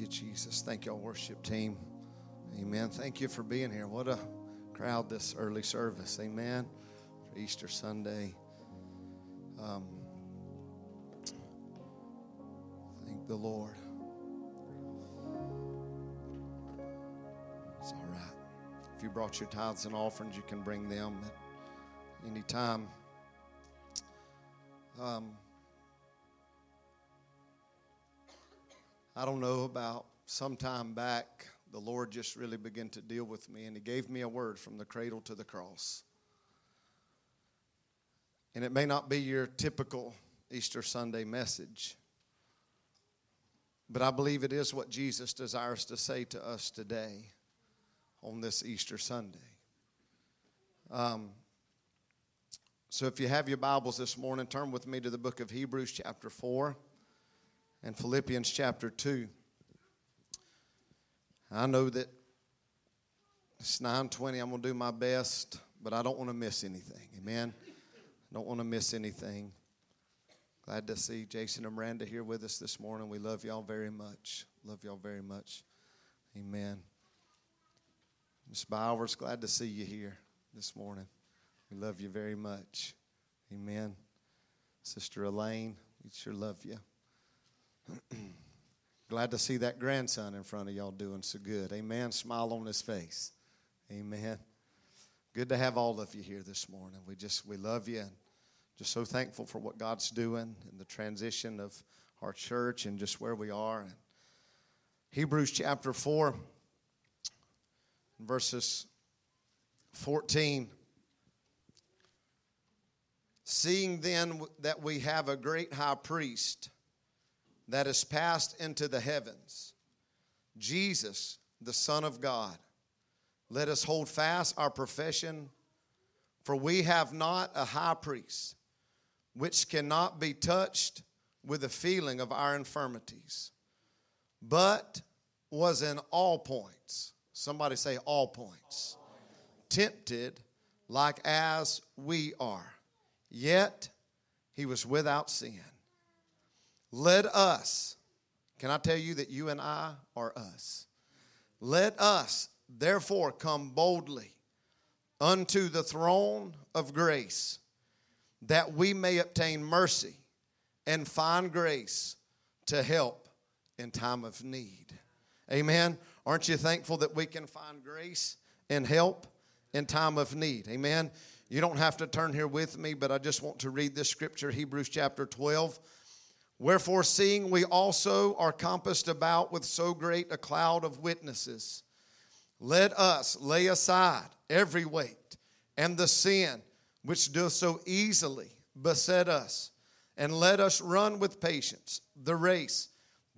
you, Jesus. Thank you, all worship team. Amen. Thank you for being here. What a crowd this early service. Amen. For Easter Sunday. Um, thank the Lord. It's all right. If you brought your tithes and offerings, you can bring them at any time. Um, I don't know about some time back, the Lord just really began to deal with me, and He gave me a word from the cradle to the cross. And it may not be your typical Easter Sunday message, but I believe it is what Jesus desires to say to us today on this Easter Sunday. Um, so if you have your Bibles this morning, turn with me to the book of Hebrews, chapter 4 and Philippians chapter 2. I know that it's 920. I'm going to do my best, but I don't want to miss anything. Amen. I don't want to miss anything. Glad to see Jason and Miranda here with us this morning. We love y'all very much. Love y'all very much. Amen. Miss Bowers, glad to see you here this morning. We love you very much. Amen. Sister Elaine, we sure love you. Glad to see that grandson in front of y'all doing so good. Amen. Smile on his face. Amen. Good to have all of you here this morning. We just we love you and just so thankful for what God's doing in the transition of our church and just where we are. And Hebrews chapter 4 verses 14 Seeing then that we have a great high priest that is passed into the heavens, Jesus, the Son of God. Let us hold fast our profession, for we have not a high priest which cannot be touched with the feeling of our infirmities, but was in all points. Somebody say, all points. Tempted like as we are, yet he was without sin. Let us, can I tell you that you and I are us? Let us therefore come boldly unto the throne of grace that we may obtain mercy and find grace to help in time of need. Amen. Aren't you thankful that we can find grace and help in time of need? Amen. You don't have to turn here with me, but I just want to read this scripture, Hebrews chapter 12 Wherefore, seeing we also are compassed about with so great a cloud of witnesses, let us lay aside every weight and the sin which doth so easily beset us, and let us run with patience the race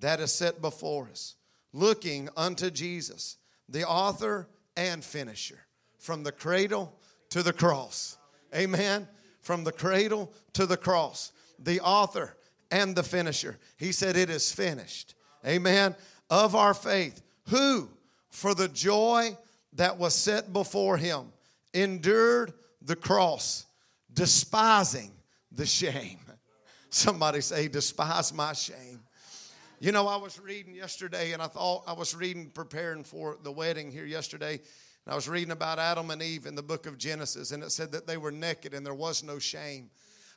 that is set before us, looking unto Jesus, the author and finisher, from the cradle to the cross. Amen. From the cradle to the cross, the author and the finisher. He said, It is finished. Amen. Of our faith, who, for the joy that was set before him, endured the cross, despising the shame. Somebody say, Despise my shame. You know, I was reading yesterday, and I thought I was reading, preparing for the wedding here yesterday. And I was reading about Adam and Eve in the book of Genesis, and it said that they were naked and there was no shame.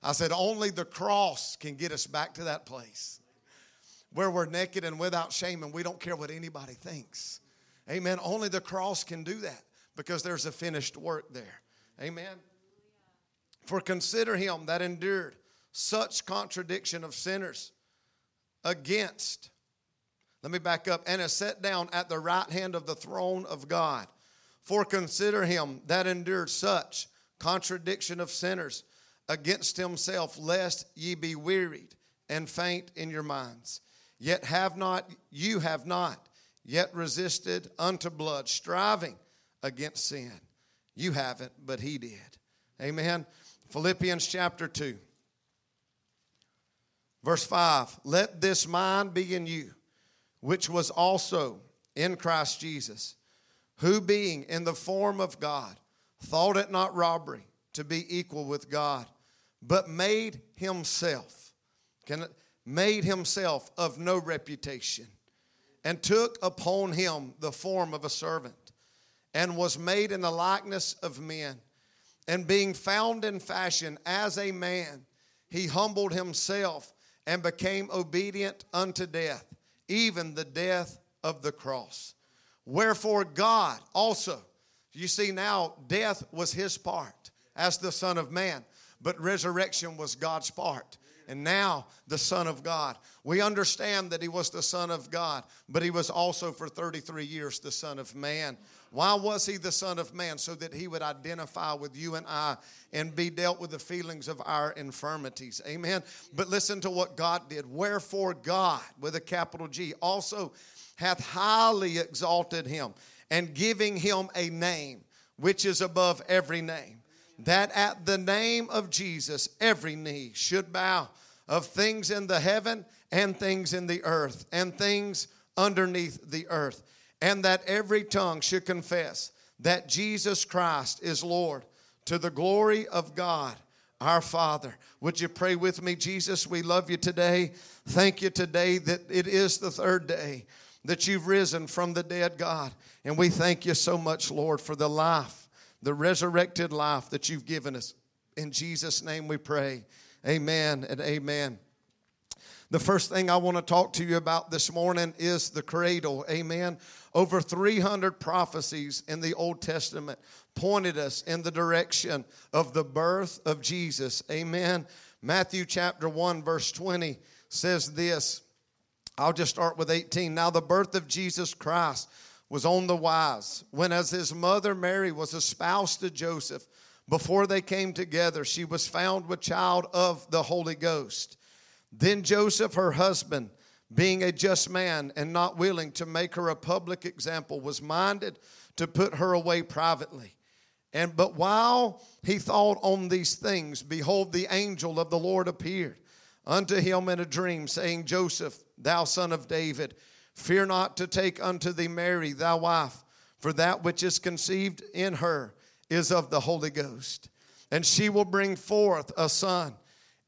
I said, only the cross can get us back to that place where we're naked and without shame and we don't care what anybody thinks. Amen. Only the cross can do that because there's a finished work there. Amen. For consider him that endured such contradiction of sinners against, let me back up, and is set down at the right hand of the throne of God. For consider him that endured such contradiction of sinners against himself, lest ye be wearied and faint in your minds. Yet have not, you have not yet resisted unto blood, striving against sin. You haven't, but he did. Amen. Philippians chapter 2, verse 5 Let this mind be in you, which was also in Christ Jesus, who being in the form of God, thought it not robbery to be equal with God but made himself, can, made himself of no reputation, and took upon him the form of a servant, and was made in the likeness of men. And being found in fashion as a man, he humbled himself and became obedient unto death, even the death of the cross. Wherefore, God also, you see now, death was his part as the Son of Man, but resurrection was God's part and now the Son of God. We understand that he was the Son of God, but he was also for 33 years the Son of Man. Why was he the Son of Man? So that he would identify with you and I and be dealt with the feelings of our infirmities. Amen. But listen to what God did. Wherefore, God, with a capital G, also hath highly exalted him and giving him a name which is above every name that at the name of Jesus, every knee should bow of things in the heaven and things in the earth and things underneath the earth, and that every tongue should confess that Jesus Christ is Lord to the glory of God our Father. Would you pray with me? Jesus, we love you today. Thank you today that it is the third day that you've risen from the dead, God. And we thank you so much, Lord, for the life the resurrected life that you've given us. In Jesus' name we pray. Amen and amen. The first thing I want to talk to you about this morning is the cradle. Amen. Over 300 prophecies in the Old Testament pointed us in the direction of the birth of Jesus. Amen. Matthew chapter 1, verse 20 says this. I'll just start with 18. Now, the birth of Jesus Christ was on the wise when, as his mother Mary was espoused to Joseph, before they came together, she was found with child of the Holy Ghost. Then Joseph, her husband, being a just man and not willing to make her a public example, was minded to put her away privately. And but while he thought on these things, behold, the angel of the Lord appeared unto him in a dream, saying, Joseph, thou son of David, Fear not to take unto thee Mary, thy wife, for that which is conceived in her is of the Holy Ghost. And she will bring forth a son,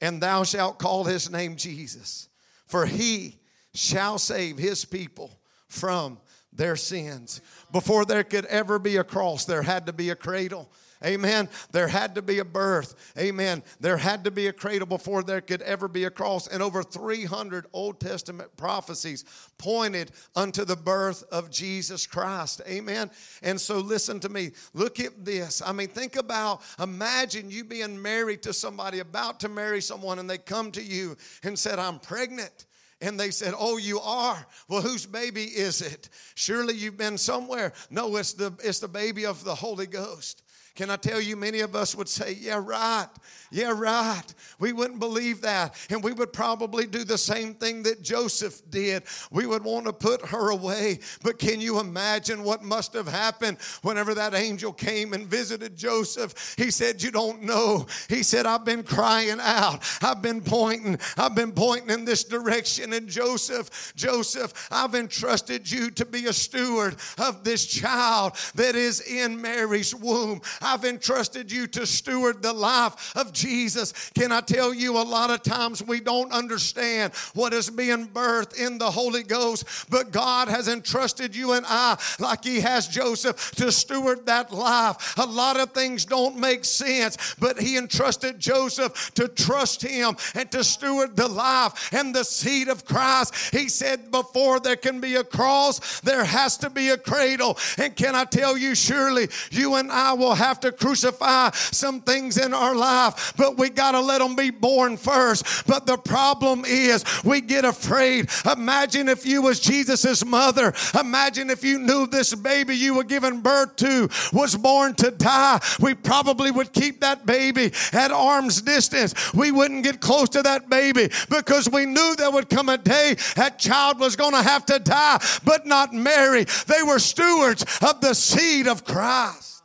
and thou shalt call his name Jesus, for he shall save his people from their sins. Before there could ever be a cross, there had to be a cradle. Amen. There had to be a birth. Amen. There had to be a cradle before there could ever be a cross. And over 300 Old Testament prophecies pointed unto the birth of Jesus Christ. Amen. And so listen to me. Look at this. I mean, think about, imagine you being married to somebody, about to marry someone, and they come to you and said, I'm pregnant. And they said, Oh, you are? Well, whose baby is it? Surely you've been somewhere. No, it's the, it's the baby of the Holy Ghost. Can I tell you, many of us would say, Yeah, right. Yeah, right. We wouldn't believe that. And we would probably do the same thing that Joseph did. We would want to put her away. But can you imagine what must have happened whenever that angel came and visited Joseph? He said, You don't know. He said, I've been crying out. I've been pointing. I've been pointing in this direction. And Joseph, Joseph, I've entrusted you to be a steward of this child that is in Mary's womb. I've entrusted you to steward the life of Jesus. Can I tell you, a lot of times we don't understand what is being birthed in the Holy Ghost, but God has entrusted you and I, like He has Joseph, to steward that life. A lot of things don't make sense, but He entrusted Joseph to trust Him and to steward the life and the seed of Christ. He said, Before there can be a cross, there has to be a cradle. And can I tell you, surely you and I will have have to crucify some things in our life, but we got to let them be born first. But the problem is we get afraid. Imagine if you was Jesus's mother. Imagine if you knew this baby you were giving birth to was born to die. We probably would keep that baby at arm's distance. We wouldn't get close to that baby because we knew there would come a day that child was going to have to die, but not Mary. They were stewards of the seed of Christ.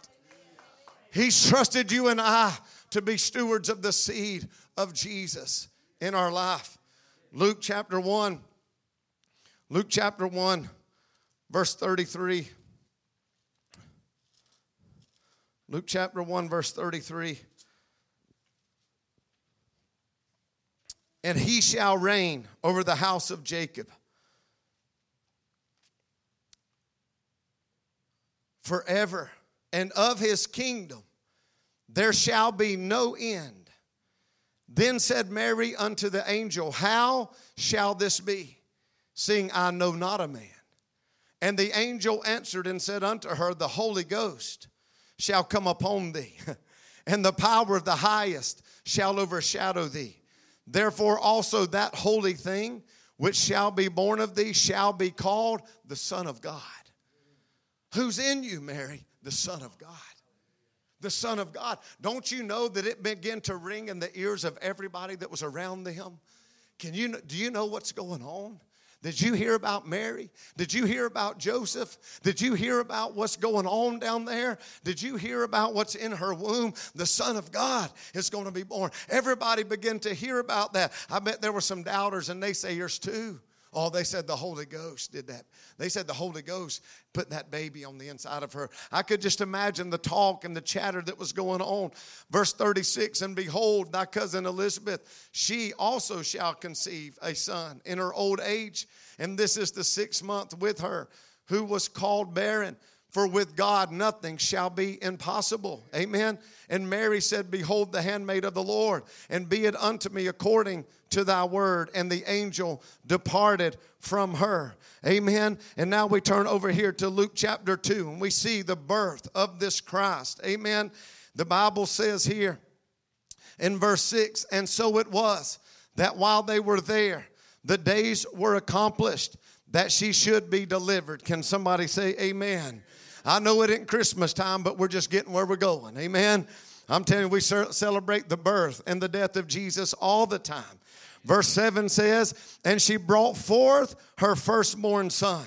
He's trusted you and I to be stewards of the seed of Jesus in our life. Luke chapter 1. Luke chapter 1, verse 33. Luke chapter 1, verse 33. And he shall reign over the house of Jacob forever, and of his kingdom there shall be no end. Then said Mary unto the angel, How shall this be, seeing I know not a man? And the angel answered and said unto her, The Holy Ghost shall come upon thee, and the power of the highest shall overshadow thee. Therefore also that holy thing which shall be born of thee shall be called the Son of God. Who's in you, Mary? The Son of God. The Son of God. Don't you know that it began to ring in the ears of everybody that was around them? Can you do you know what's going on? Did you hear about Mary? Did you hear about Joseph? Did you hear about what's going on down there? Did you hear about what's in her womb? The Son of God is going to be born. Everybody began to hear about that. I bet there were some doubters and naysayers too. Oh, they said the Holy Ghost did that. They said the Holy Ghost put that baby on the inside of her. I could just imagine the talk and the chatter that was going on. Verse 36 And behold, thy cousin Elizabeth, she also shall conceive a son in her old age. And this is the sixth month with her, who was called barren. For with God nothing shall be impossible. Amen. And Mary said, Behold, the handmaid of the Lord, and be it unto me according to thy word. And the angel departed from her. Amen. And now we turn over here to Luke chapter 2, and we see the birth of this Christ. Amen. The Bible says here in verse 6 And so it was that while they were there, the days were accomplished that she should be delivered. Can somebody say amen? I know it ain't Christmas time, but we're just getting where we're going. Amen. I'm telling you, we celebrate the birth and the death of Jesus all the time. Verse 7 says, And she brought forth her firstborn son,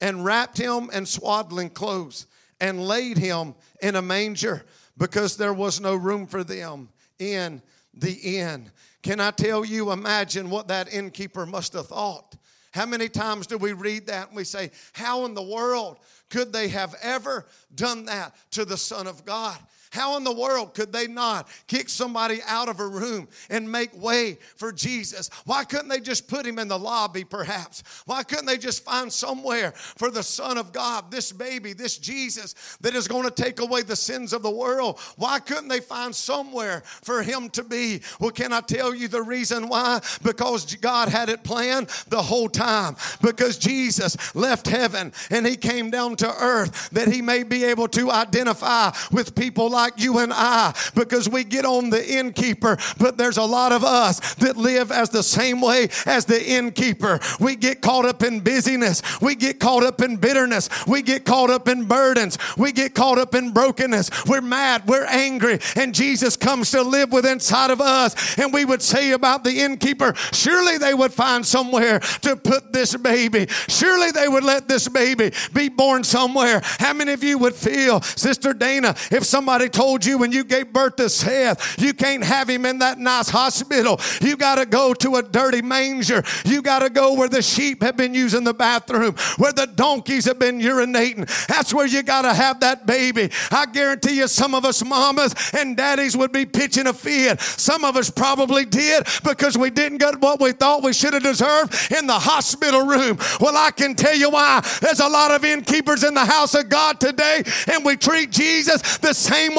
and wrapped him in swaddling clothes, and laid him in a manger, because there was no room for them in the inn. Can I tell you, imagine what that innkeeper must have thought. How many times do we read that and we say, How in the world could they have ever done that to the Son of God? How in the world could they not kick somebody out of a room and make way for Jesus? Why couldn't they just put him in the lobby, perhaps? Why couldn't they just find somewhere for the Son of God, this baby, this Jesus that is going to take away the sins of the world? Why couldn't they find somewhere for him to be? Well, can I tell you the reason why? Because God had it planned the whole time. Because Jesus left heaven and he came down to earth that he may be able to identify with people like you and I because we get on the innkeeper, but there's a lot of us that live as the same way as the innkeeper. We get caught up in busyness, we get caught up in bitterness, we get caught up in burdens, we get caught up in brokenness. We're mad, we're angry, and Jesus comes to live within inside of us. And we would say about the innkeeper, surely they would find somewhere to put this baby. Surely they would let this baby be born somewhere. How many of you would feel, Sister Dana, if somebody told you when you gave birth to Seth, you can't have him in that nice hospital. You got to go to a dirty manger. You got to go where the sheep have been using the bathroom, where the donkeys have been urinating. That's where you got to have that baby. I guarantee you, some of us mamas and daddies would be pitching a fit. Some of us probably did because we didn't get what we thought we should have deserved in the hospital room. Well, I can tell you why. There's a lot of innkeepers in the house of God today, and we treat Jesus the same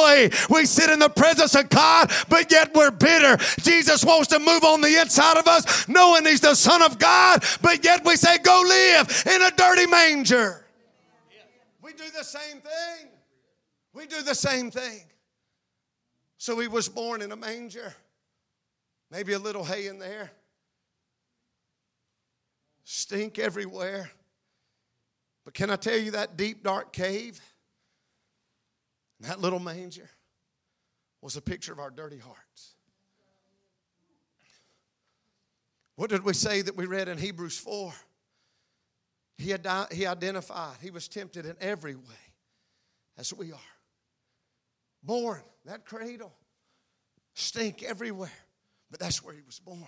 We sit in the presence of God, but yet we're bitter. Jesus wants to move on the inside of us, knowing He's the Son of God, but yet we say, Go live in a dirty manger. We do the same thing. We do the same thing. So He was born in a manger, maybe a little hay in there, stink everywhere. But can I tell you that deep, dark cave? That little manger was a picture of our dirty hearts. What did we say that we read in Hebrews 4? He, he identified, he was tempted in every way as we are. Born, that cradle, stink everywhere, but that's where he was born.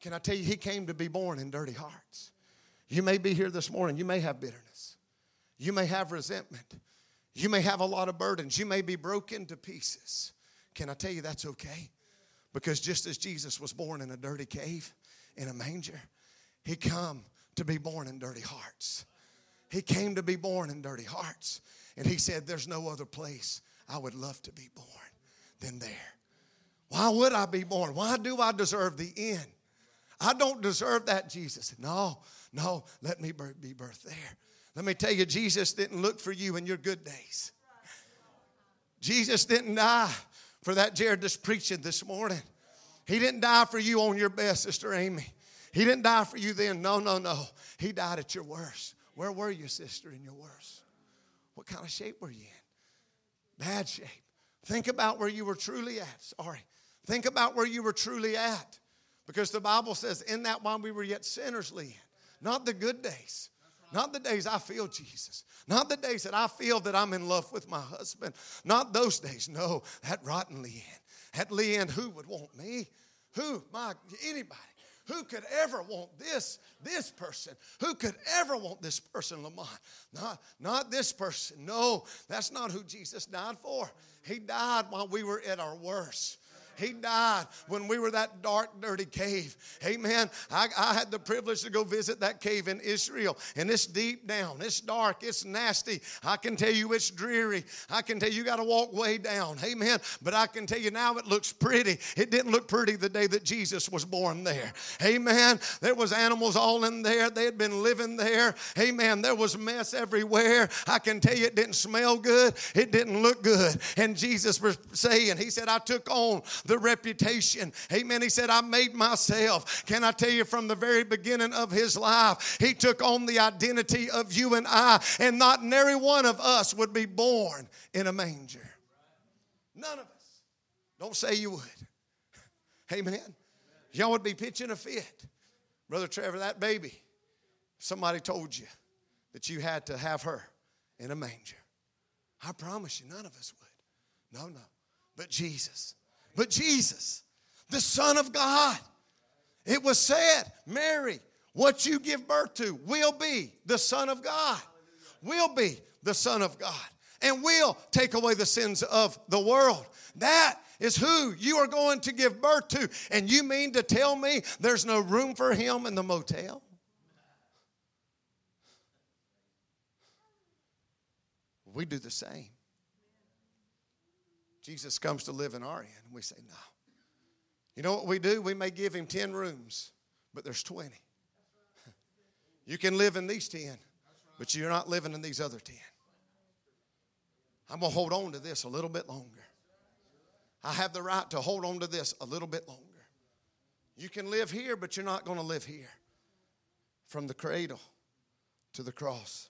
Can I tell you, he came to be born in dirty hearts. You may be here this morning, you may have bitterness, you may have resentment, you may have a lot of burdens. You may be broken to pieces. Can I tell you that's okay? Because just as Jesus was born in a dirty cave, in a manger, he come to be born in dirty hearts. He came to be born in dirty hearts. And he said, There's no other place I would love to be born than there. Why would I be born? Why do I deserve the end? I don't deserve that, Jesus. No, no, let me be birthed there. Let me tell you, Jesus didn't look for you in your good days. Jesus didn't die for that Jared that's preaching this morning. He didn't die for you on your best, Sister Amy. He didn't die for you then. No, no, no. He died at your worst. Where were you, sister, in your worst? What kind of shape were you in? Bad shape. Think about where you were truly at. Sorry. Think about where you were truly at. Because the Bible says, in that while we were yet sinners, Leanne, not the good days. Not the days I feel Jesus. Not the days that I feel that I'm in love with my husband. Not those days. No, that rotten Leanne. That Leanne, who would want me? Who? My anybody. Who could ever want this, this person? Who could ever want this person, Lamont? Not, not this person. No, that's not who Jesus died for. He died while we were at our worst. He died when we were that dark, dirty cave. Amen. I, I had the privilege to go visit that cave in Israel, and it's deep down. It's dark. It's nasty. I can tell you it's dreary. I can tell you, you got to walk way down. Amen. But I can tell you now it looks pretty. It didn't look pretty the day that Jesus was born there. Amen. There was animals all in there. They had been living there. Amen. There was mess everywhere. I can tell you it didn't smell good. It didn't look good. And Jesus was saying, He said, I took on the reputation. Amen. He said, I made myself. Can I tell you from the very beginning of his life, he took on the identity of you and I, and not nary one of us would be born in a manger. None of us. Don't say you would. Amen. Y'all would be pitching a fit. Brother Trevor, that baby, somebody told you that you had to have her in a manger. I promise you, none of us would. No, no. But Jesus but Jesus, the Son of God. It was said, Mary, what you give birth to will be the Son of God, will be the Son of God, and will take away the sins of the world. That is who you are going to give birth to. And you mean to tell me there's no room for him in the motel? We do the same. Jesus comes to live in our end. And we say, no. You know what we do? We may give him 10 rooms, but there's 20. You can live in these 10, but you're not living in these other 10. I'm going to hold on to this a little bit longer. I have the right to hold on to this a little bit longer. You can live here, but you're not going to live here. From the cradle to the cross.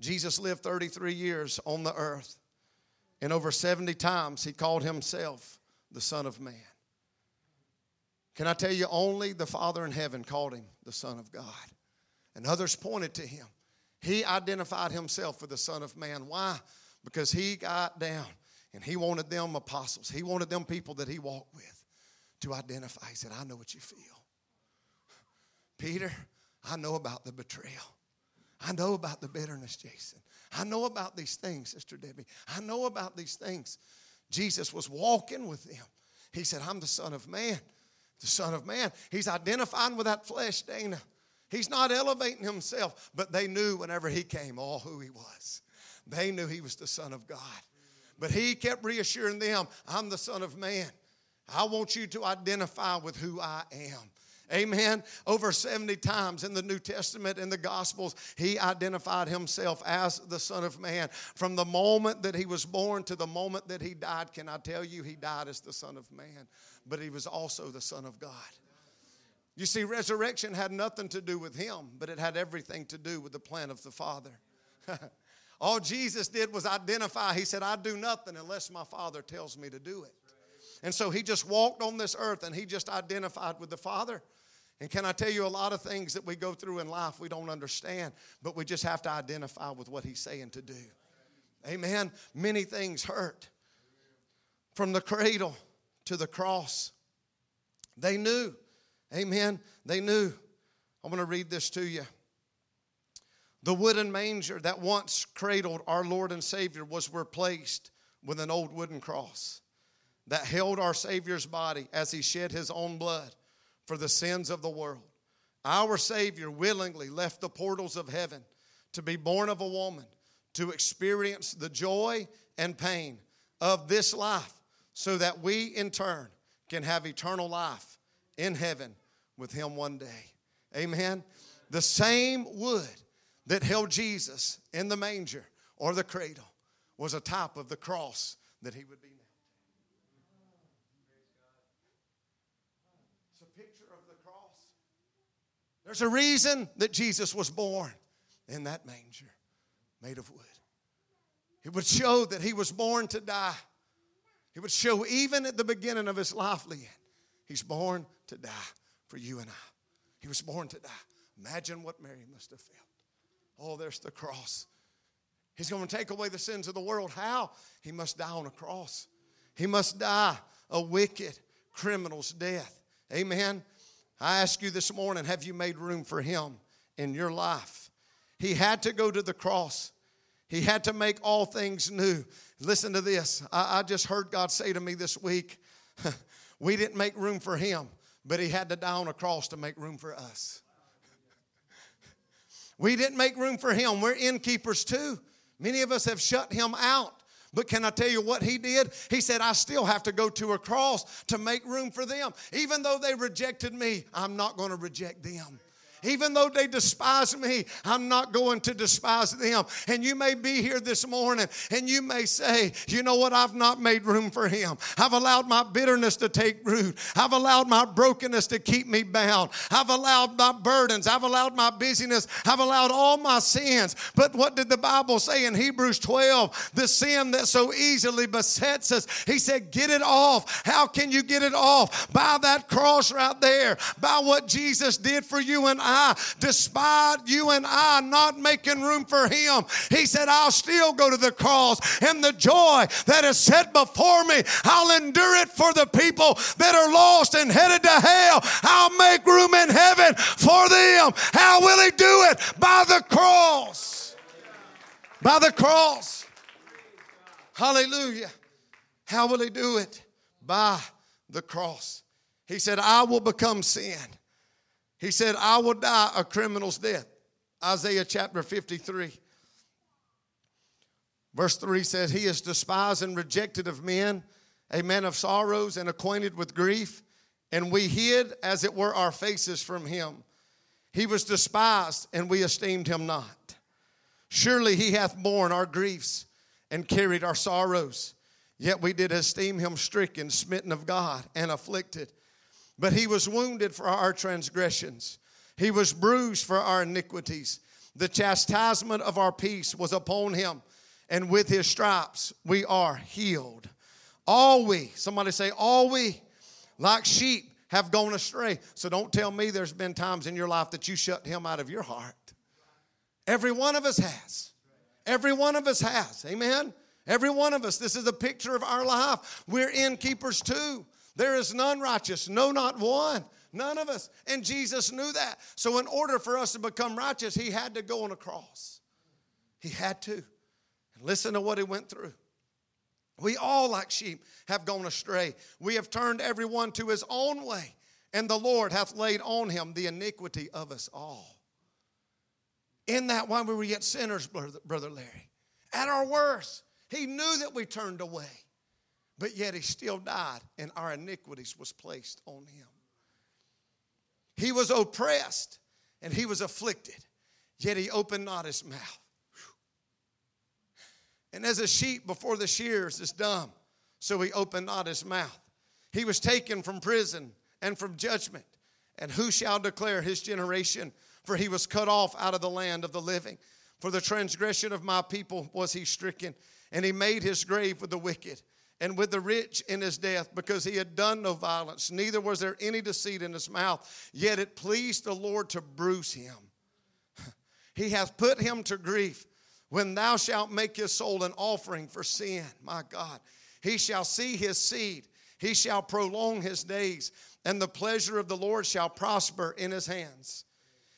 Jesus lived 33 years on the earth. And over 70 times he called himself the Son of Man. Can I tell you, only the Father in heaven called him the Son of God. And others pointed to him. He identified himself with the Son of Man. Why? Because he got down and he wanted them apostles, he wanted them people that he walked with to identify. He said, I know what you feel. Peter, I know about the betrayal. I know about the bitterness, Jason. I know about these things, Sister Debbie. I know about these things. Jesus was walking with them. He said, I'm the Son of Man. The Son of Man. He's identifying with that flesh, Dana. He's not elevating himself, but they knew whenever he came all who he was. They knew he was the Son of God. But he kept reassuring them, I'm the Son of Man. I want you to identify with who I am. Amen. Over 70 times in the New Testament, in the Gospels, he identified himself as the Son of Man. From the moment that he was born to the moment that he died, can I tell you, he died as the Son of Man, but he was also the Son of God. You see, resurrection had nothing to do with him, but it had everything to do with the plan of the Father. All Jesus did was identify. He said, I do nothing unless my Father tells me to do it. And so he just walked on this earth and he just identified with the Father. And can I tell you a lot of things that we go through in life we don't understand, but we just have to identify with what he's saying to do. Amen. Many things hurt. From the cradle to the cross. They knew. Amen. They knew. I'm going to read this to you. The wooden manger that once cradled our Lord and Savior was replaced with an old wooden cross that held our Savior's body as he shed his own blood for the sins of the world. Our Savior willingly left the portals of heaven to be born of a woman, to experience the joy and pain of this life so that we in turn can have eternal life in heaven with Him one day. Amen. The same wood that held Jesus in the manger or the cradle was a type of the cross that He would be nailed. It's a picture of the cross. There's a reason that Jesus was born in that manger made of wood. It would show that he was born to die. It would show even at the beginning of his life, Leanne, he's born to die for you and I. He was born to die. Imagine what Mary must have felt. Oh, there's the cross. He's going to take away the sins of the world. How? He must die on a cross. He must die a wicked criminal's death. Amen. I ask you this morning have you made room for him in your life? He had to go to the cross he had to make all things new. Listen to this. I, I just heard God say to me this week we didn't make room for him, but he had to die on a cross to make room for us. we didn't make room for him. We're innkeepers too. Many of us have shut him out. But can I tell you what he did? He said, I still have to go to a cross to make room for them. Even though they rejected me, I'm not going to reject them. Even though they despise me, I'm not going to despise them. And you may be here this morning and you may say, you know what? I've not made room for him. I've allowed my bitterness to take root. I've allowed my brokenness to keep me bound. I've allowed my burdens. I've allowed my busyness. I've allowed all my sins. But what did the Bible say in Hebrews 12? The sin that so easily besets us. He said, get it off. How can you get it off? By that cross right there, by what Jesus did for you and I, despite you and I not making room for him, he said, I'll still go to the cross and the joy that is set before me, I'll endure it for the people that are lost and headed to hell. I'll make room in heaven for them. How will he do it? By the cross. By the cross. Hallelujah. How will he do it? By the cross. He said, I will become sin he said, I will die a criminal's death. Isaiah chapter 53. Verse 3 says, He is despised and rejected of men, a man of sorrows and acquainted with grief, and we hid, as it were, our faces from him. He was despised, and we esteemed him not. Surely he hath borne our griefs and carried our sorrows. Yet we did esteem him stricken, smitten of God, and afflicted. But he was wounded for our transgressions, he was bruised for our iniquities. The chastisement of our peace was upon him, and with his stripes we are healed. All we, somebody say, all we, like sheep, have gone astray. So don't tell me there's been times in your life that you shut him out of your heart. Every one of us has. Every one of us has. Amen. Every one of us. This is a picture of our life. We're innkeepers too. There is none righteous, no, not one. None of us. And Jesus knew that. So, in order for us to become righteous, he had to go on a cross. He had to. And listen to what he went through. We all, like sheep, have gone astray. We have turned everyone to his own way, and the Lord hath laid on him the iniquity of us all. In that, while we were yet sinners, Brother Larry, at our worst, he knew that we turned away but yet he still died, and our iniquities was placed on him. He was oppressed and he was afflicted, yet he opened not his mouth. And as a sheep before the shears is dumb, so he opened not his mouth. He was taken from prison and from judgment. And who shall declare his generation? For he was cut off out of the land of the living. For the transgression of my people was he stricken, and he made his grave with the wicked and with the rich in his death, because he had done no violence, neither was there any deceit in his mouth. Yet it pleased the Lord to bruise him. he hath put him to grief. When thou shalt make his soul an offering for sin, my God, he shall see his seed, he shall prolong his days, and the pleasure of the Lord shall prosper in his hands.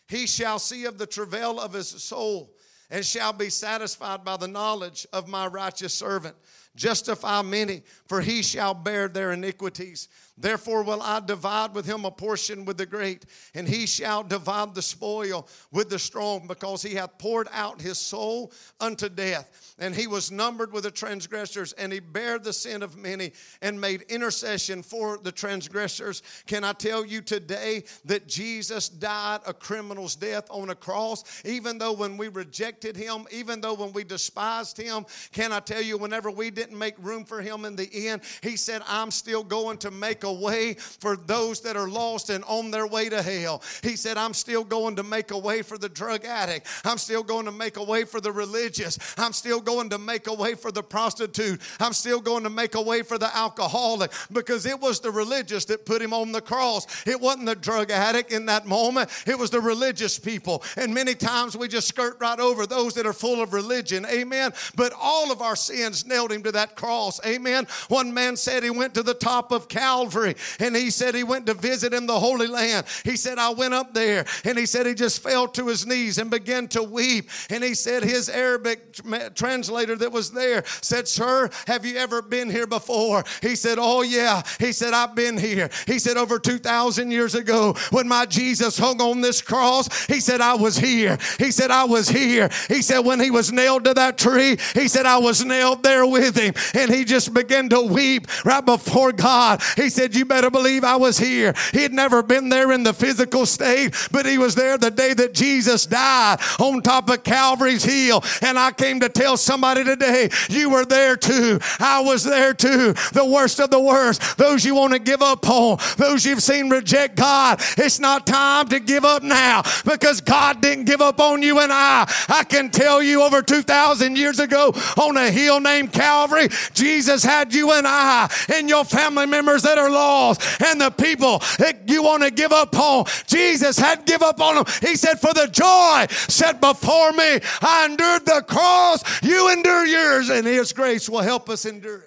He shall see of the travail of his soul and shall be satisfied by the knowledge of my righteous servant. Justify many, for he shall bear their iniquities. Therefore will I divide with him a portion with the great, and he shall divide the spoil with the strong, because he hath poured out his soul unto death. And he was numbered with the transgressors, and he bare the sin of many, and made intercession for the transgressors. Can I tell you today that Jesus died a criminal's death on a cross? Even though when we rejected him, even though when we despised him, can I tell you, whenever we didn't make room for him in the end, he said, I'm still going to make a a way for those that are lost and on their way to hell. He said, I'm still going to make a way for the drug addict. I'm still going to make a way for the religious. I'm still going to make a way for the prostitute. I'm still going to make a way for the alcoholic because it was the religious that put him on the cross. It wasn't the drug addict in that moment, it was the religious people. And many times we just skirt right over those that are full of religion. Amen. But all of our sins nailed him to that cross. Amen. One man said he went to the top of Calvary Calvary. And he said he went to visit in the Holy Land. He said, I went up there. And he said he just fell to his knees and began to weep. And he said his Arabic translator that was there said, Sir, have you ever been here before? He said, Oh, yeah. He said, I've been here. He said, Over 2,000 years ago, when my Jesus hung on this cross, he said, I was here. He said, I was here. He said, When he was nailed to that tree, he said, I was nailed there with him. And he just began to weep right before God. He said, You better believe I was here. He had never been there in the physical state, but he was there the day that Jesus died on top of Calvary's hill. And I came to tell somebody today, you were there too. I was there too. The worst of the worst. Those you want to give up on, those you've seen reject God. It's not time to give up now because God didn't give up on you and I. I can tell you over 2,000 years ago on a hill named Calvary, Jesus had you and I and your family members that are lost and the people that you want to give up on. Jesus had give up on them. He said, For the joy set before me, I endured the cross. You endure yours, and His grace will help us endure it.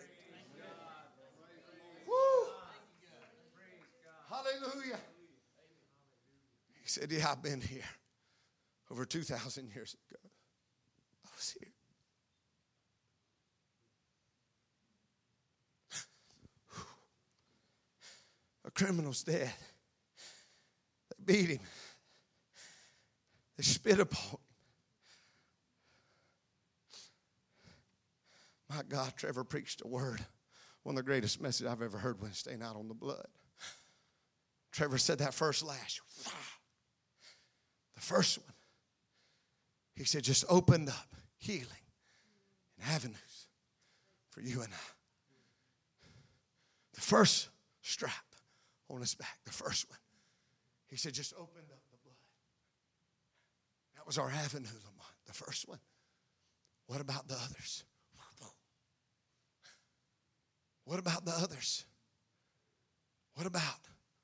Hallelujah. He said, Yeah, I've been here over 2,000 years. I was here. Criminal's dead. They beat him. They spit upon him. My God, Trevor preached a word. One of the greatest messages I've ever heard when staying out on the blood. Trevor said that first lash. The first one. He said, just opened up healing and avenues for you and I. The first strap on his back, the first one. He said, just opened up the blood. That was our avenue, Lamont, the first one. What about the others? What about the others? What about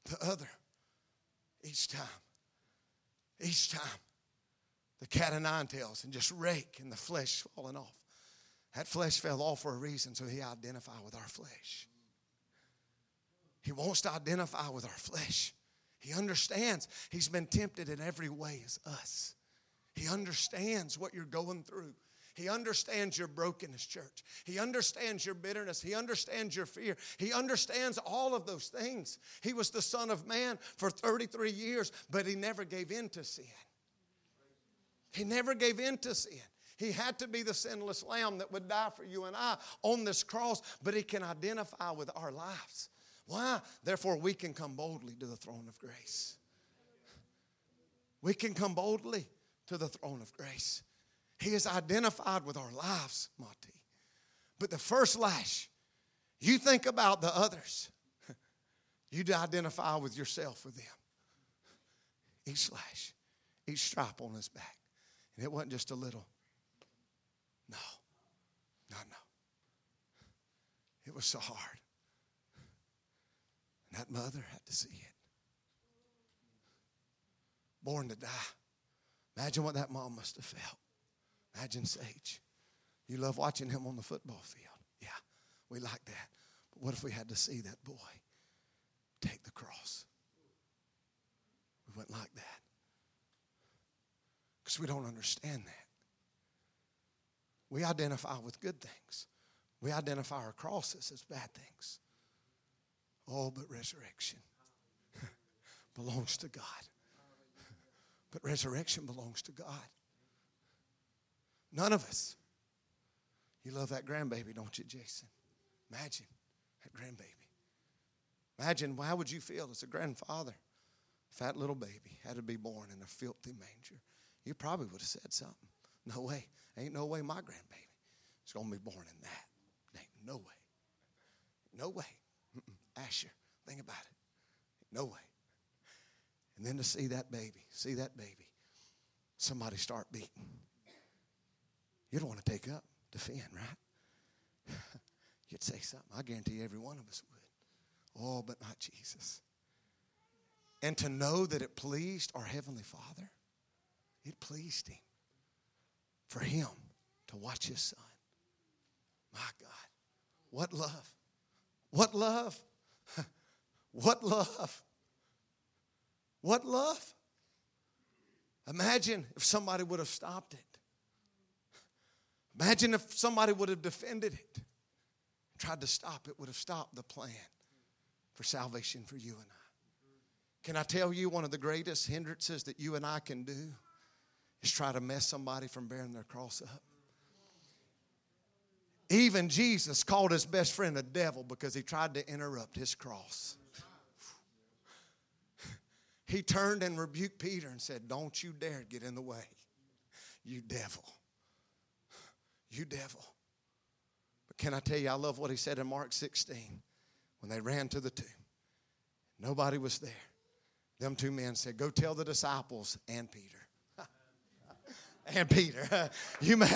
the other? Each time, each time, the cat of nine tails and just rake and the flesh falling off. That flesh fell off for a reason, so he identified with our flesh. He wants to identify with our flesh. He understands he's been tempted in every way as us. He understands what you're going through. He understands your brokenness, church. He understands your bitterness. He understands your fear. He understands all of those things. He was the Son of Man for 33 years, but he never gave in to sin. He never gave in to sin. He had to be the sinless lamb that would die for you and I on this cross, but he can identify with our lives. Why? Therefore, we can come boldly to the throne of grace. We can come boldly to the throne of grace. He is identified with our lives, Monty. But the first lash, you think about the others. You identify with yourself with them. Each lash, each stripe on his back. And it wasn't just a little. No, no, no. It was so hard. That mother had to see it. Born to die. Imagine what that mom must have felt. Imagine Sage. You love watching him on the football field. Yeah, we like that. But what if we had to see that boy take the cross? We wouldn't like that. Because we don't understand that. We identify with good things, we identify our crosses as bad things. Oh, but resurrection belongs to God. But resurrection belongs to God. None of us. You love that grandbaby, don't you, Jason? Imagine that grandbaby. Imagine how would you feel as a grandfather if that little baby had to be born in a filthy manger? You probably would have said something. No way. Ain't no way my grandbaby is going to be born in that. Ain't no way. No way. Asher, think about it. No way. And then to see that baby, see that baby, somebody start beating. You don't want to take up, defend, right? You'd say something. I guarantee every one of us would. Oh, but not Jesus. And to know that it pleased our Heavenly Father, it pleased Him for Him to watch His Son. My God, what love! What love! What love! What love? Imagine if somebody would have stopped it. Imagine if somebody would have defended it, tried to stop it, would have stopped the plan for salvation for you and I. Can I tell you one of the greatest hindrances that you and I can do is try to mess somebody from bearing their cross up? Even Jesus called his best friend a devil because he tried to interrupt his cross. He turned and rebuked Peter and said, Don't you dare get in the way, you devil. You devil. But can I tell you, I love what he said in Mark 16 when they ran to the tomb. Nobody was there. Them two men said, Go tell the disciples and Peter. and Peter. you may.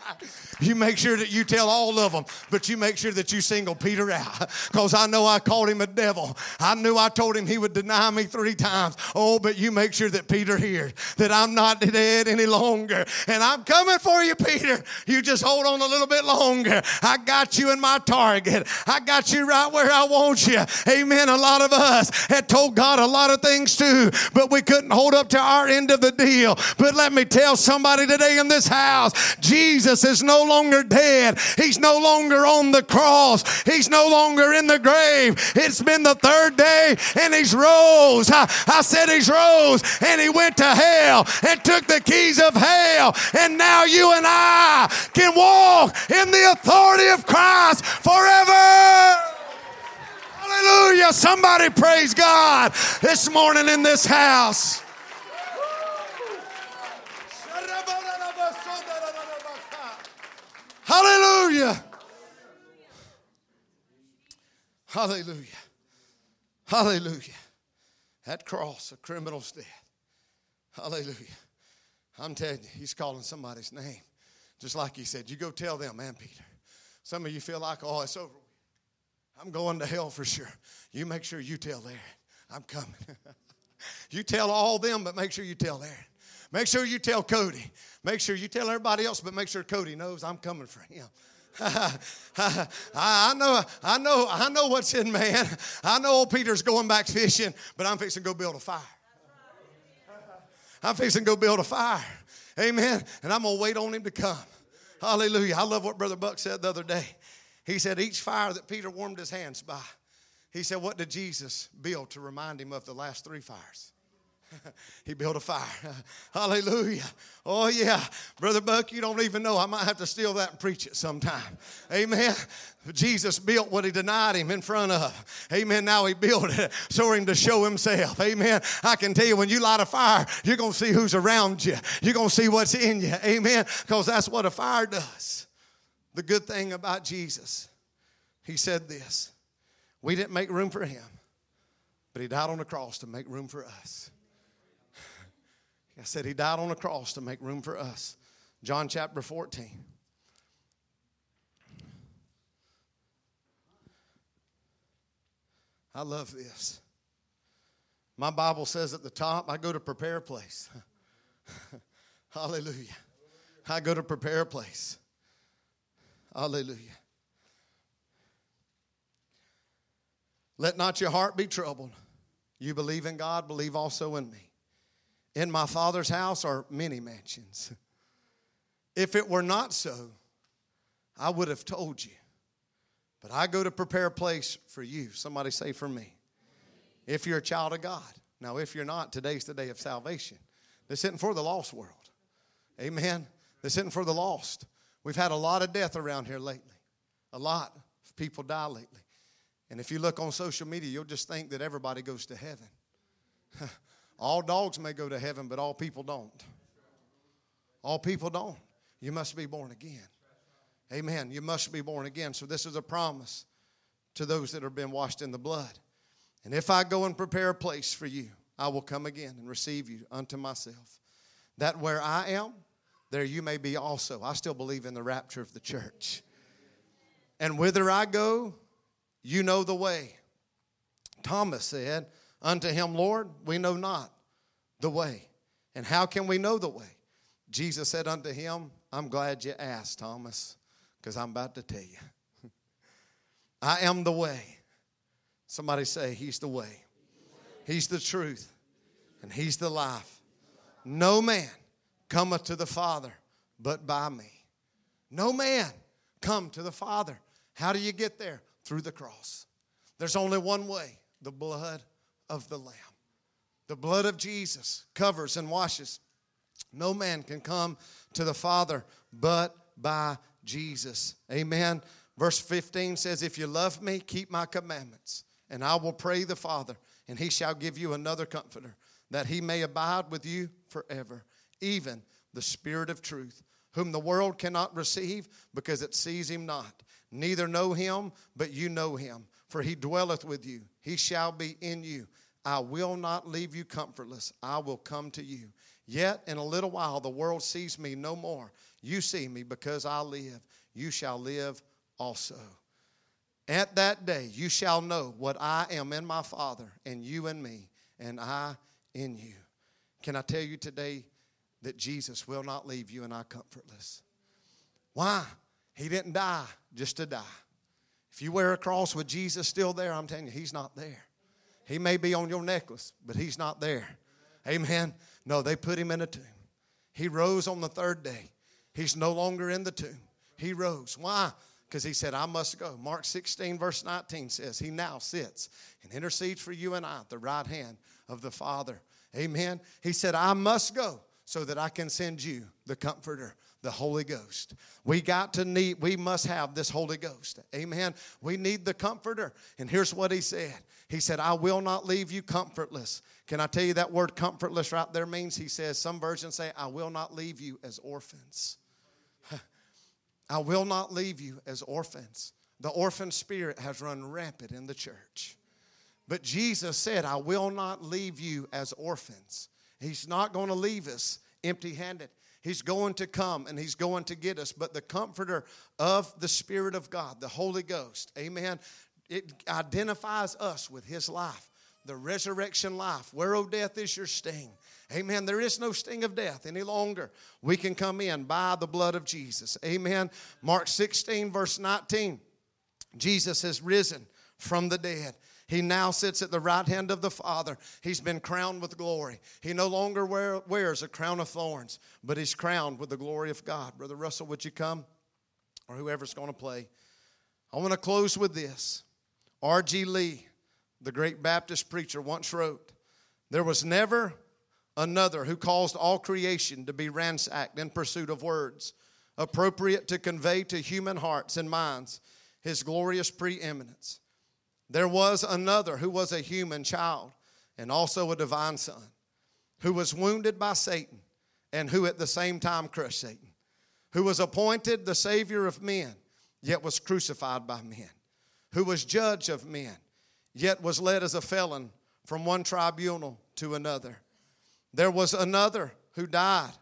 you make sure that you tell all of them, but you make sure that you single Peter out. Because I know I called him a devil. I knew I told him he would deny me three times. Oh, but you make sure that Peter hears that I'm not dead any longer. And I'm coming for you, Peter. You just hold on a little bit longer. I got you in my target. I got you right where I want you. Amen. A lot of us had told God a lot of things too, but we couldn't hold up to our end of the deal. But let me tell somebody today in this house, Jesus Jesus is no longer dead. He's no longer on the cross. He's no longer in the grave. It's been the third day and he's rose. I, I said he's rose and he went to hell and took the keys of hell. And now you and I can walk in the authority of Christ forever. Hallelujah. Somebody praise God this morning in this house. Hallelujah. Hallelujah. Hallelujah. That cross, a criminal's death. Hallelujah. I'm telling you, he's calling somebody's name. Just like he said, you go tell them, man, Peter. Some of you feel like, oh, it's over. I'm going to hell for sure. You make sure you tell Aaron, I'm coming. you tell all them, but make sure you tell Aaron. Make sure you tell Cody. Make sure you tell everybody else, but make sure Cody knows I'm coming for him. I know, I know, I know what's in man. I know old Peter's going back fishing, but I'm fixing to go build a fire. I'm fixing to go build a fire. Amen. And I'm gonna wait on him to come. Hallelujah. I love what Brother Buck said the other day. He said, each fire that Peter warmed his hands by, he said, what did Jesus build to remind him of the last three fires? he built a fire. Hallelujah. Oh, yeah. Brother Buck, you don't even know. I might have to steal that and preach it sometime. Amen. Jesus built what he denied him in front of. Amen. Now he built it so him to show himself. Amen. I can tell you when you light a fire, you're going to see who's around you. You're going to see what's in you. Amen. Because that's what a fire does. The good thing about Jesus, he said this we didn't make room for him, but he died on the cross to make room for us. I said he died on the cross to make room for us. John chapter 14. I love this. My Bible says at the top, I go to prepare a place. Hallelujah. I go to prepare a place. Hallelujah. Let not your heart be troubled. You believe in God, believe also in me. In my Father's house are many mansions. If it were not so, I would have told you. But I go to prepare a place for you. Somebody say, for me. If you're a child of God. Now, if you're not, today's the day of salvation. This isn't for the lost world. Amen. This isn't for the lost. We've had a lot of death around here lately. A lot of people die lately. And if you look on social media, you'll just think that everybody goes to heaven. all dogs may go to heaven, but all people don't. All people don't. You must be born again. Amen. You must be born again. So, this is a promise to those that have been washed in the blood. And if I go and prepare a place for you, I will come again and receive you unto myself. That where I am, there you may be also. I still believe in the rapture of the church. And whither I go, you know the way. Thomas said unto him, Lord, we know not the way. And how can we know the way? Jesus said unto him, I'm glad you asked, Thomas, because I'm about to tell you. I am the way. Somebody say, He's the way. He's the truth. And He's the life. No man cometh to the Father but by me. No man come to the Father. How do you get there? Through the cross. There's only one way the blood of the Lamb. The blood of Jesus covers and washes. No man can come to the Father but by Jesus. Amen. Verse 15 says, If you love me, keep my commandments, and I will pray the Father, and he shall give you another comforter, that he may abide with you forever, even the Spirit of truth, whom the world cannot receive because it sees him not, neither know him, but you know him, for he dwelleth with you. He shall be in you. I will not leave you comfortless. I will come to you. Yet in a little while the world sees me no more. You see me because I live. You shall live also. At that day you shall know what I am in my Father, and you in me, and I in you. Can I tell you today that Jesus will not leave you and I comfortless? Why? He didn't die just to die. If you wear a cross with Jesus still there, I'm telling you, He's not there. He may be on your necklace, but He's not there. Amen. No, they put Him in a tomb. He rose on the third day. He's no longer in the tomb. He rose. Why? Because he said, I must go. Mark 16, verse 19 says, He now sits and intercedes for you and I at the right hand of the Father. Amen. He said, I must go so that I can send you the Comforter, the Holy Ghost. We got to need, we must have this Holy Ghost. Amen. We need the Comforter. And here's what he said He said, I will not leave you comfortless. Can I tell you that word comfortless right there means? He says, some versions say, I will not leave you as orphans. I will not leave you as orphans. The orphan spirit has run rampant in the church. But Jesus said, I will not leave you as orphans. He's not going to leave us empty handed. He's going to come and He's going to get us. But the comforter of the Spirit of God, the Holy Ghost, amen, it identifies us with His life, the resurrection life. Where, O death, is your sting? Amen. There is no sting of death any longer. We can come in by the blood of Jesus. Amen. Mark 16, verse 19. Jesus has risen from the dead. He now sits at the right hand of the Father. He's been crowned with glory. He no longer wear, wears a crown of thorns, but he's crowned with the glory of God. Brother Russell, would you come? Or whoever's going to play. I want to close with this. R.G. Lee, the great Baptist preacher, once wrote There was never another who caused all creation to be ransacked in pursuit of words appropriate to convey to human hearts and minds his glorious preeminence. There was another who was a human child and also a divine son, who was wounded by Satan and who at the same time crushed Satan, who was appointed the Savior of men, yet was crucified by men, who was judge of men, yet was led as a felon from one tribunal to another. There was another who died,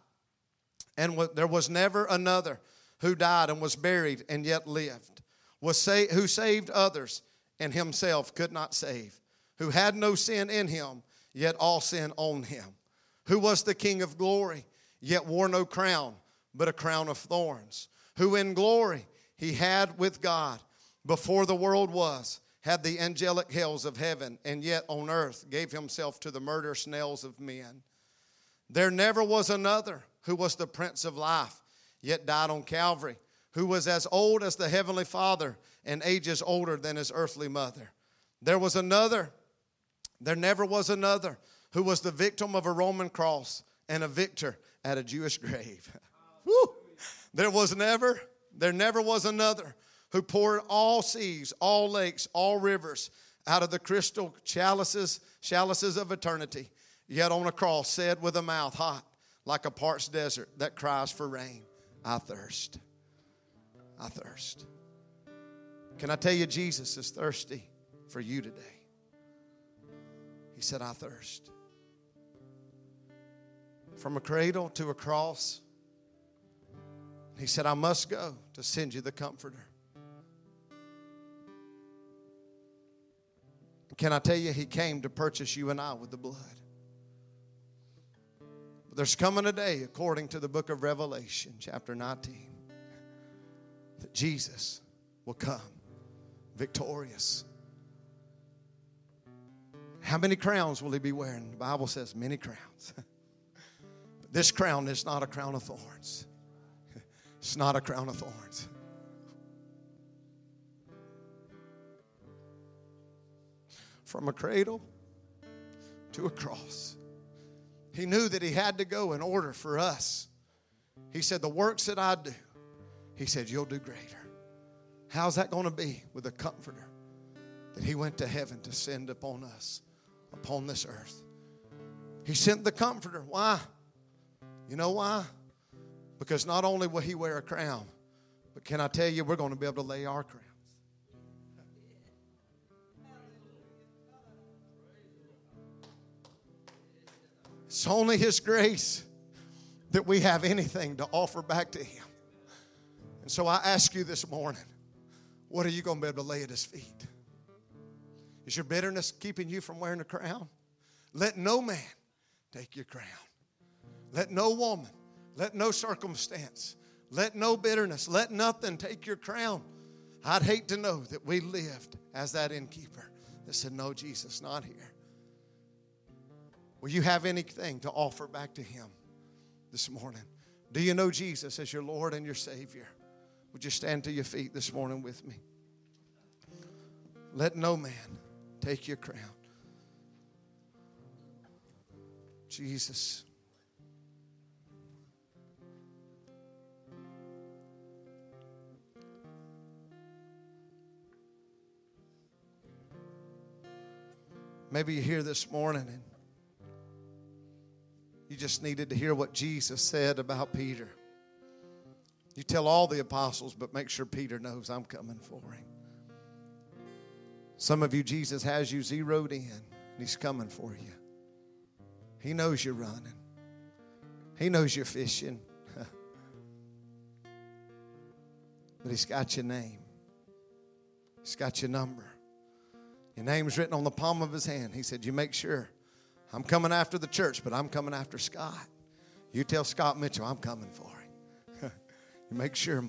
and there was never another who died and was buried and yet lived, was sa- who saved others and himself could not save, who had no sin in him, yet all sin on him, who was the King of glory, yet wore no crown, but a crown of thorns, who in glory he had with God before the world was, had the angelic hells of heaven, and yet on earth gave himself to the murderous nails of men there never was another who was the Prince of Life, yet died on Calvary who was as old as the heavenly Father and ages older than his earthly mother. There was another, there never was another, who was the victim of a Roman cross and a victor at a Jewish grave. Woo! There was never, there never was another who poured all seas, all lakes, all rivers out of the crystal chalices, chalices of eternity, yet on a cross said with a mouth hot like a parched desert that cries for rain, I thirst. I thirst. Can I tell you, Jesus is thirsty for you today? He said, I thirst. From a cradle to a cross, he said, I must go to send you the Comforter. Can I tell you, He came to purchase you and I with the blood. But there's coming a day, according to the book of Revelation, chapter 19, that Jesus will come victorious. How many crowns will he be wearing? The Bible says many crowns. this crown is not a crown of thorns. It's not a crown of thorns. From a cradle to a cross. He knew that he had to go in order for us. He said, The works that I do, he said, You'll do greater. How's that going to be with a comforter that he went to heaven to send upon us, upon this earth? He sent the comforter. Why? You know why? Because not only will he wear a crown, but can I tell you, we're going to be able to lay our crowns. It's only his grace that we have anything to offer back to him. And so I ask you this morning what are you going to be able to lay at his feet? Is your bitterness keeping you from wearing a crown? Let no man take your crown. Let no woman, let no circumstance, let no bitterness, let nothing take your crown. I'd hate to know that we lived as that innkeeper that said, No, Jesus, not here. Will you have anything to offer back to him this morning? Do you know Jesus as your Lord and your Savior? Would you stand to your feet this morning with me? Let no man take your crown. Jesus. Maybe you're here this morning and you just needed to hear what Jesus said about Peter. You tell all the apostles, but make sure Peter knows I'm coming for him. Some of you, Jesus has you zeroed in, and He's coming for you. He knows you're running, He knows you're fishing, but He's got your name, He's got your number. Your name's written on the palm of His hand. He said, You make sure I'm coming after the church, but I'm coming after Scott. You tell Scott Mitchell, I'm coming for him. you make sure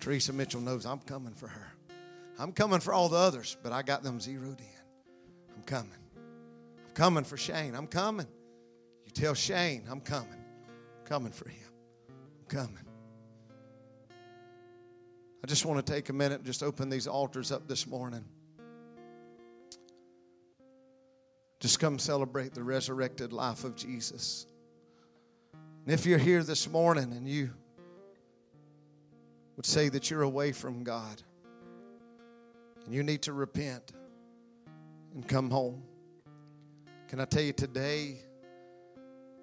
Teresa Mitchell knows I'm coming for her. I'm coming for all the others, but I got them zeroed in. I'm coming. I'm coming for Shane. I'm coming. You tell Shane, I'm coming. I'm coming for him. I'm coming. I just want to take a minute and just open these altars up this morning. Just come celebrate the resurrected life of Jesus. And if you're here this morning and you would say that you're away from God and you need to repent and come home, can I tell you today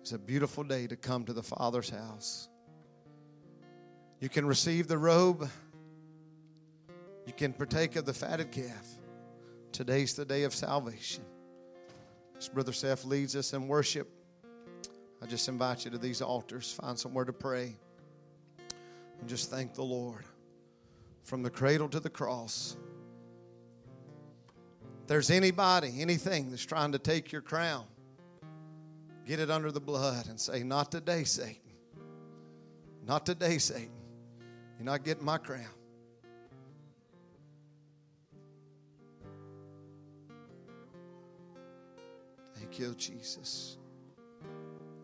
is a beautiful day to come to the Father's house. You can receive the robe, you can partake of the fatted calf. Today's the day of salvation. As Brother Seth leads us in worship, I just invite you to these altars. Find somewhere to pray and just thank the Lord from the cradle to the cross. If there's anybody, anything that's trying to take your crown, get it under the blood and say, Not today, Satan. Not today, Satan. You're not getting my crown. You, Jesus.